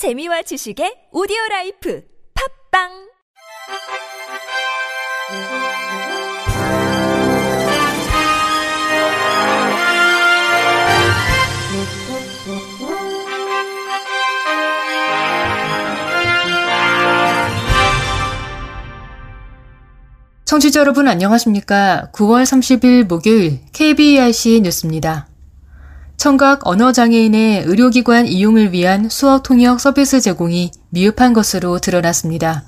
재미와 지식의 오디오 라이프 팝빵 청취자 여러분 안녕하십니까? 9월 30일 목요일 KBRC 뉴스입니다. 청각 언어장애인의 의료기관 이용을 위한 수어 통역 서비스 제공이 미흡한 것으로 드러났습니다.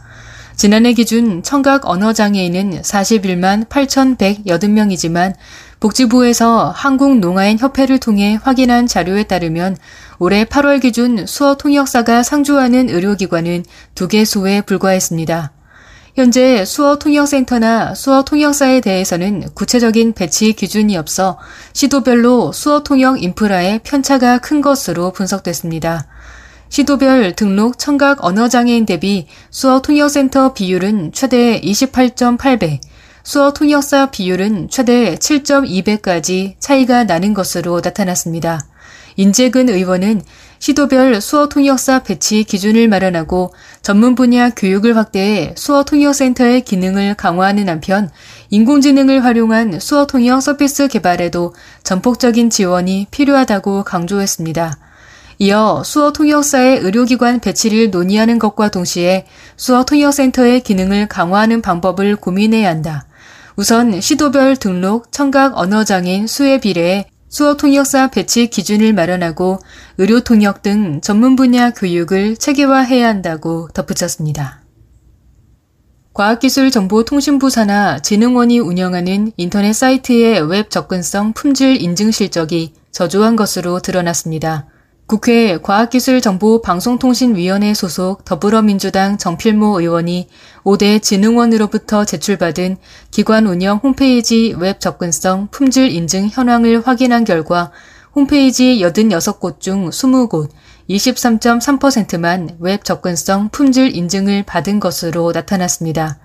지난해 기준 청각 언어장애인은 41만 8,180명이지만 복지부에서 한국농아인 협회를 통해 확인한 자료에 따르면 올해 8월 기준 수어 통역사가 상주하는 의료기관은 2개소에 불과했습니다. 현재 수어 통역센터나 수어 통역사에 대해서는 구체적인 배치 기준이 없어 시도별로 수어 통역 인프라의 편차가 큰 것으로 분석됐습니다. 시도별 등록 청각 언어장애인 대비 수어 통역센터 비율은 최대 28.8배, 수어 통역사 비율은 최대 7.2배까지 차이가 나는 것으로 나타났습니다. 인재근 의원은 시도별 수어 통역사 배치 기준을 마련하고 전문 분야 교육을 확대해 수어 통역센터의 기능을 강화하는 한편 인공지능을 활용한 수어 통역 서비스 개발에도 전폭적인 지원이 필요하다고 강조했습니다. 이어 수어 통역사의 의료기관 배치를 논의하는 것과 동시에 수어 통역센터의 기능을 강화하는 방법을 고민해야 한다. 우선 시도별 등록 청각 언어장애인 수에 비례해 수어 통역사 배치 기준을 마련하고 의료 통역 등 전문 분야 교육을 체계화해야 한다고 덧붙였습니다. 과학기술정보통신부 산하 진흥원이 운영하는 인터넷 사이트의 웹 접근성 품질 인증 실적이 저조한 것으로 드러났습니다. 국회 과학기술정보방송통신위원회 소속 더불어민주당 정필모 의원이 5대 진흥원으로부터 제출받은 기관 운영 홈페이지 웹 접근성 품질 인증 현황을 확인한 결과 홈페이지 86곳 중 20곳, 23.3%만 웹 접근성 품질 인증을 받은 것으로 나타났습니다.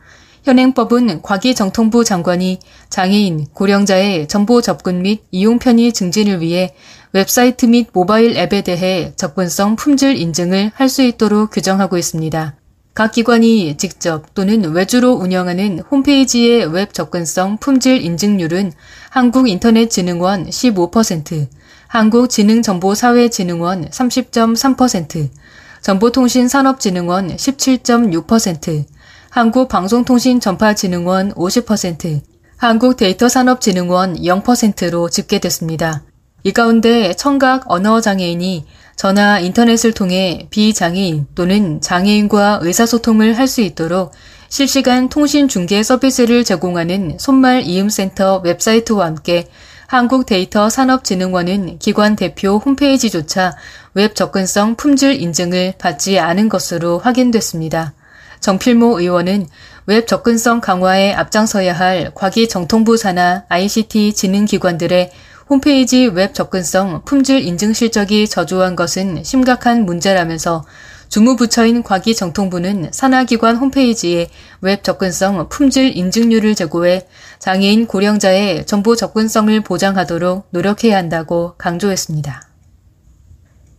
현행법은 과기정통부 장관이 장애인, 고령자의 정보 접근 및 이용 편의 증진을 위해 웹사이트 및 모바일 앱에 대해 접근성 품질 인증을 할 수 있도록 규정하고 있습니다. 각 기관이 직접 또는 외주로 운영하는 홈페이지의 웹 접근성 품질 인증률은 한국인터넷진흥원 15%, 한국지능정보사회진흥원 30.3%, 정보통신산업진흥원 17.6%, 한국방송통신전파진흥원 50%, 한국데이터산업진흥원 0%로 집계됐습니다. 이 가운데 청각 언어 장애인이 전화 인터넷을 통해 비장애인 또는 장애인과 의사소통을 할 수 있도록 실시간 통신 중개 서비스를 제공하는 손말 이음센터 웹사이트와 함께 한국데이터산업진흥원은 기관 대표 홈페이지조차 웹 접근성 품질 인증을 받지 않은 것으로 확인됐습니다. 정필모 의원은 웹 접근성 강화에 앞장서야 할 과기정통부 산하 ICT 진흥기관들의 홈페이지 웹 접근성 품질 인증 실적이 저조한 것은 심각한 문제라면서 주무부처인 과기정통부는 산하기관 홈페이지에 웹 접근성 품질 인증률을 제고해 장애인 고령자의 정보 접근성을 보장하도록 노력해야 한다고 강조했습니다.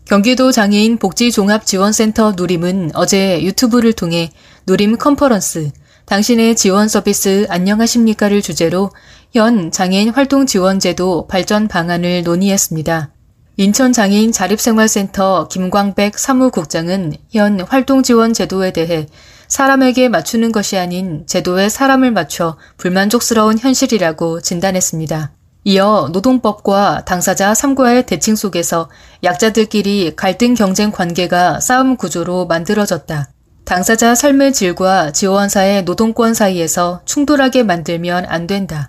경기도 장애인 복지종합지원센터 누림은 어제 유튜브를 통해 누림 컨퍼런스, 당신의 지원 서비스 안녕하십니까를 주제로 현 장애인 활동 지원제도 발전 방안을 논의했습니다. 인천장애인 자립생활센터 김광백 사무국장은 현 활동 지원 제도에 대해 사람에게 맞추는 것이 아닌 제도에 사람을 맞춰 불만족스러운 현실이라고 진단했습니다. 이어 노동법과 당사자 3과의 대칭 속에서 약자들끼리 갈등 경쟁 관계가 싸움 구조로 만들어졌다. 당사자 삶의 질과 지원사의 노동권 사이에서 충돌하게 만들면 안 된다.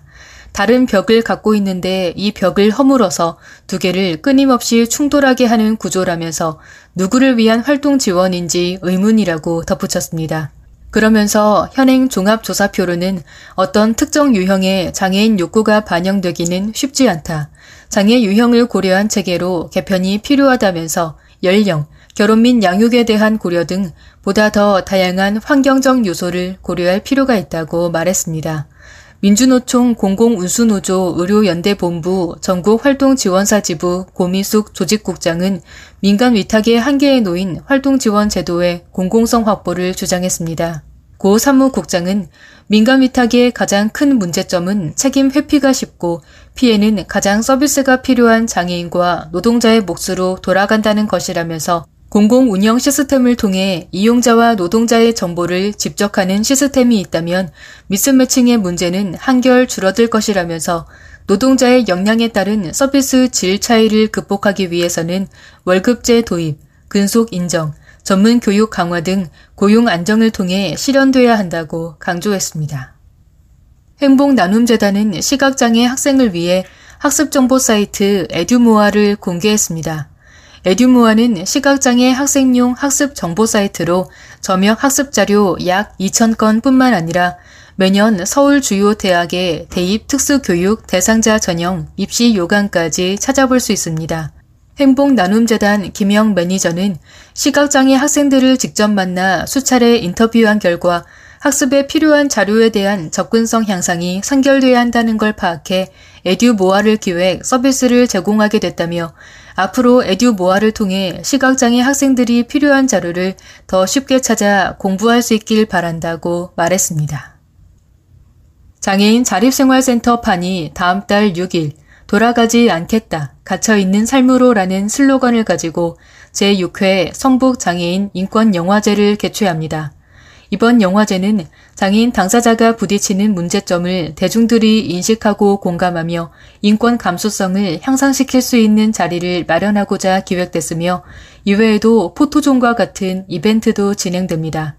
다른 벽을 갖고 있는데 이 벽을 허물어서 두 개를 끊임없이 충돌하게 하는 구조라면서 누구를 위한 활동 지원인지 의문이라고 덧붙였습니다. 그러면서 현행 종합조사표로는 어떤 특정 유형의 장애인 욕구가 반영되기는 쉽지 않다. 장애 유형을 고려한 체계로 개편이 필요하다면서 연령, 결혼 및 양육에 대한 고려 등 보다 더 다양한 환경적 요소를 고려할 필요가 있다고 말했습니다. 민주노총 공공운수노조 의료연대본부 전국활동지원사지부 고미숙 조직국장은 민간 위탁의 한계에 놓인 활동지원제도의 공공성 확보를 주장했습니다. 고 사무국장은 민간 위탁의 가장 큰 문제점은 책임 회피가 쉽고 피해는 가장 서비스가 필요한 장애인과 노동자의 몫으로 돌아간다는 것이라면서 공공 운영 시스템을 통해 이용자와 노동자의 정보를 집적하는 시스템이 있다면 미스매칭의 문제는 한결 줄어들 것이라면서 노동자의 역량에 따른 서비스 질 차이를 극복하기 위해서는 월급제 도입, 근속 인정, 전문 교육 강화 등 고용 안정을 통해 실현돼야 한다고 강조했습니다. 행복나눔재단은 시각장애 학생을 위해 학습정보 사이트 에듀모아를 공개했습니다. 에듀모아는 시각장애 학생용 학습 정보 사이트로 점역 학습 자료 약 2,000건 뿐만 아니라 매년 서울 주요 대학의 대입 특수교육 대상자 전형 입시 요강까지 찾아볼 수 있습니다. 행복 나눔재단 김영 매니저는 시각장애 학생들을 직접 만나 수차례 인터뷰한 결과 학습에 필요한 자료에 대한 접근성 향상이 선결돼야 한다는 걸 파악해 에듀모아를 기획 서비스를 제공하게 됐다며 앞으로 에듀모아를 통해 시각장애 학생들이 필요한 자료를 더 쉽게 찾아 공부할 수 있길 바란다고 말했습니다. 장애인 자립생활센터 판이 다음 달 6일 돌아가지 않겠다, 갇혀있는 삶으로라는 슬로건을 가지고 제6회 성북 장애인 인권 영화제를 개최합니다. 이번 영화제는 장애인 당사자가 부딪히는 문제점을 대중들이 인식하고 공감하며 인권 감수성을 향상시킬 수 있는 자리를 마련하고자 기획됐으며 이외에도 포토존과 같은 이벤트도 진행됩니다.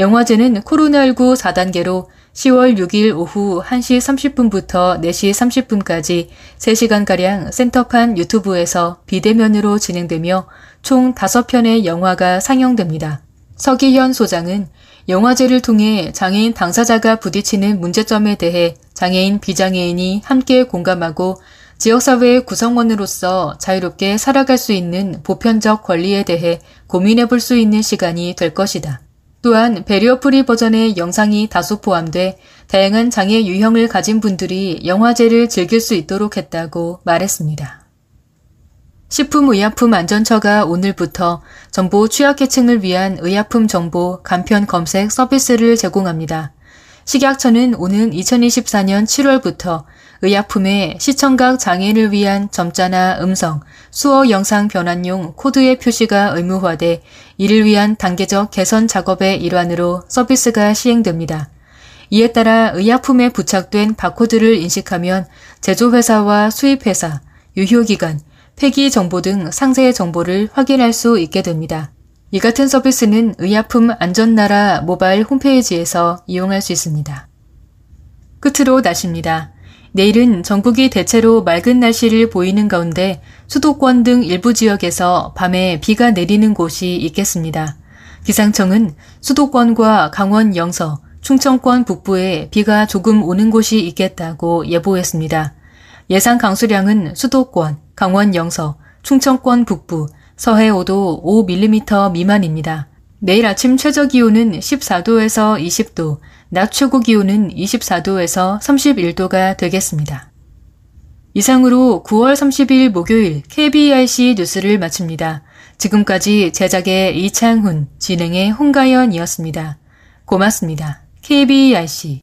영화제는 코로나19 4단계로 10월 6일 오후 1시 30분부터 4시 30분까지 3시간가량 센터판 유튜브에서 비대면으로 진행되며 총 5편의 영화가 상영됩니다. 서기현 소장은 영화제를 통해 장애인 당사자가 부딪히는 문제점에 대해 장애인 비장애인이 함께 공감하고 지역사회의 구성원으로서 자유롭게 살아갈 수 있는 보편적 권리에 대해 고민해 볼 수 있는 시간이 될 것이다. 또한 barrier free 버전의 영상이 다수 포함돼 다양한 장애 유형을 가진 분들이 영화제를 즐길 수 있도록 했다고 말했습니다. 식품의약품안전처가 오늘부터 정보 취약계층을 위한 의약품 정보 간편 검색 서비스를 제공합니다. 식약처는 오는 2024년 7월부터 의약품의 시청각 장애인을 위한 점자나 음성, 수어 영상 변환용 코드의 표시가 의무화돼 이를 위한 단계적 개선 작업의 일환으로 서비스가 시행됩니다. 이에 따라 의약품에 부착된 바코드를 인식하면 제조회사와 수입회사, 유효기간, 폐기 정보 등 상세 정보를 확인할 수 있게 됩니다. 이 같은 서비스는 의약품 안전나라 모바일 홈페이지에서 이용할 수 있습니다. 끝으로 날씨입니다. 내일은 전국이 대체로 맑은 날씨를 보이는 가운데 수도권 등 일부 지역에서 밤에 비가 내리는 곳이 있겠습니다. 기상청은 수도권과 강원 영서, 충청권 북부에 비가 조금 오는 곳이 있겠다고 예보했습니다. 예상 강수량은 수도권, 강원 영서, 충청권 북부, 서해 5도 5mm 미만입니다. 내일 아침 최저 기온은 14도에서 20도, 낮 최고 기온은 24도에서 31도가 되겠습니다. 이상으로 9월 30일 목요일 KBRC 뉴스를 마칩니다. 지금까지 제작의 이창훈, 진행의 홍가연이었습니다. 고맙습니다. KBRC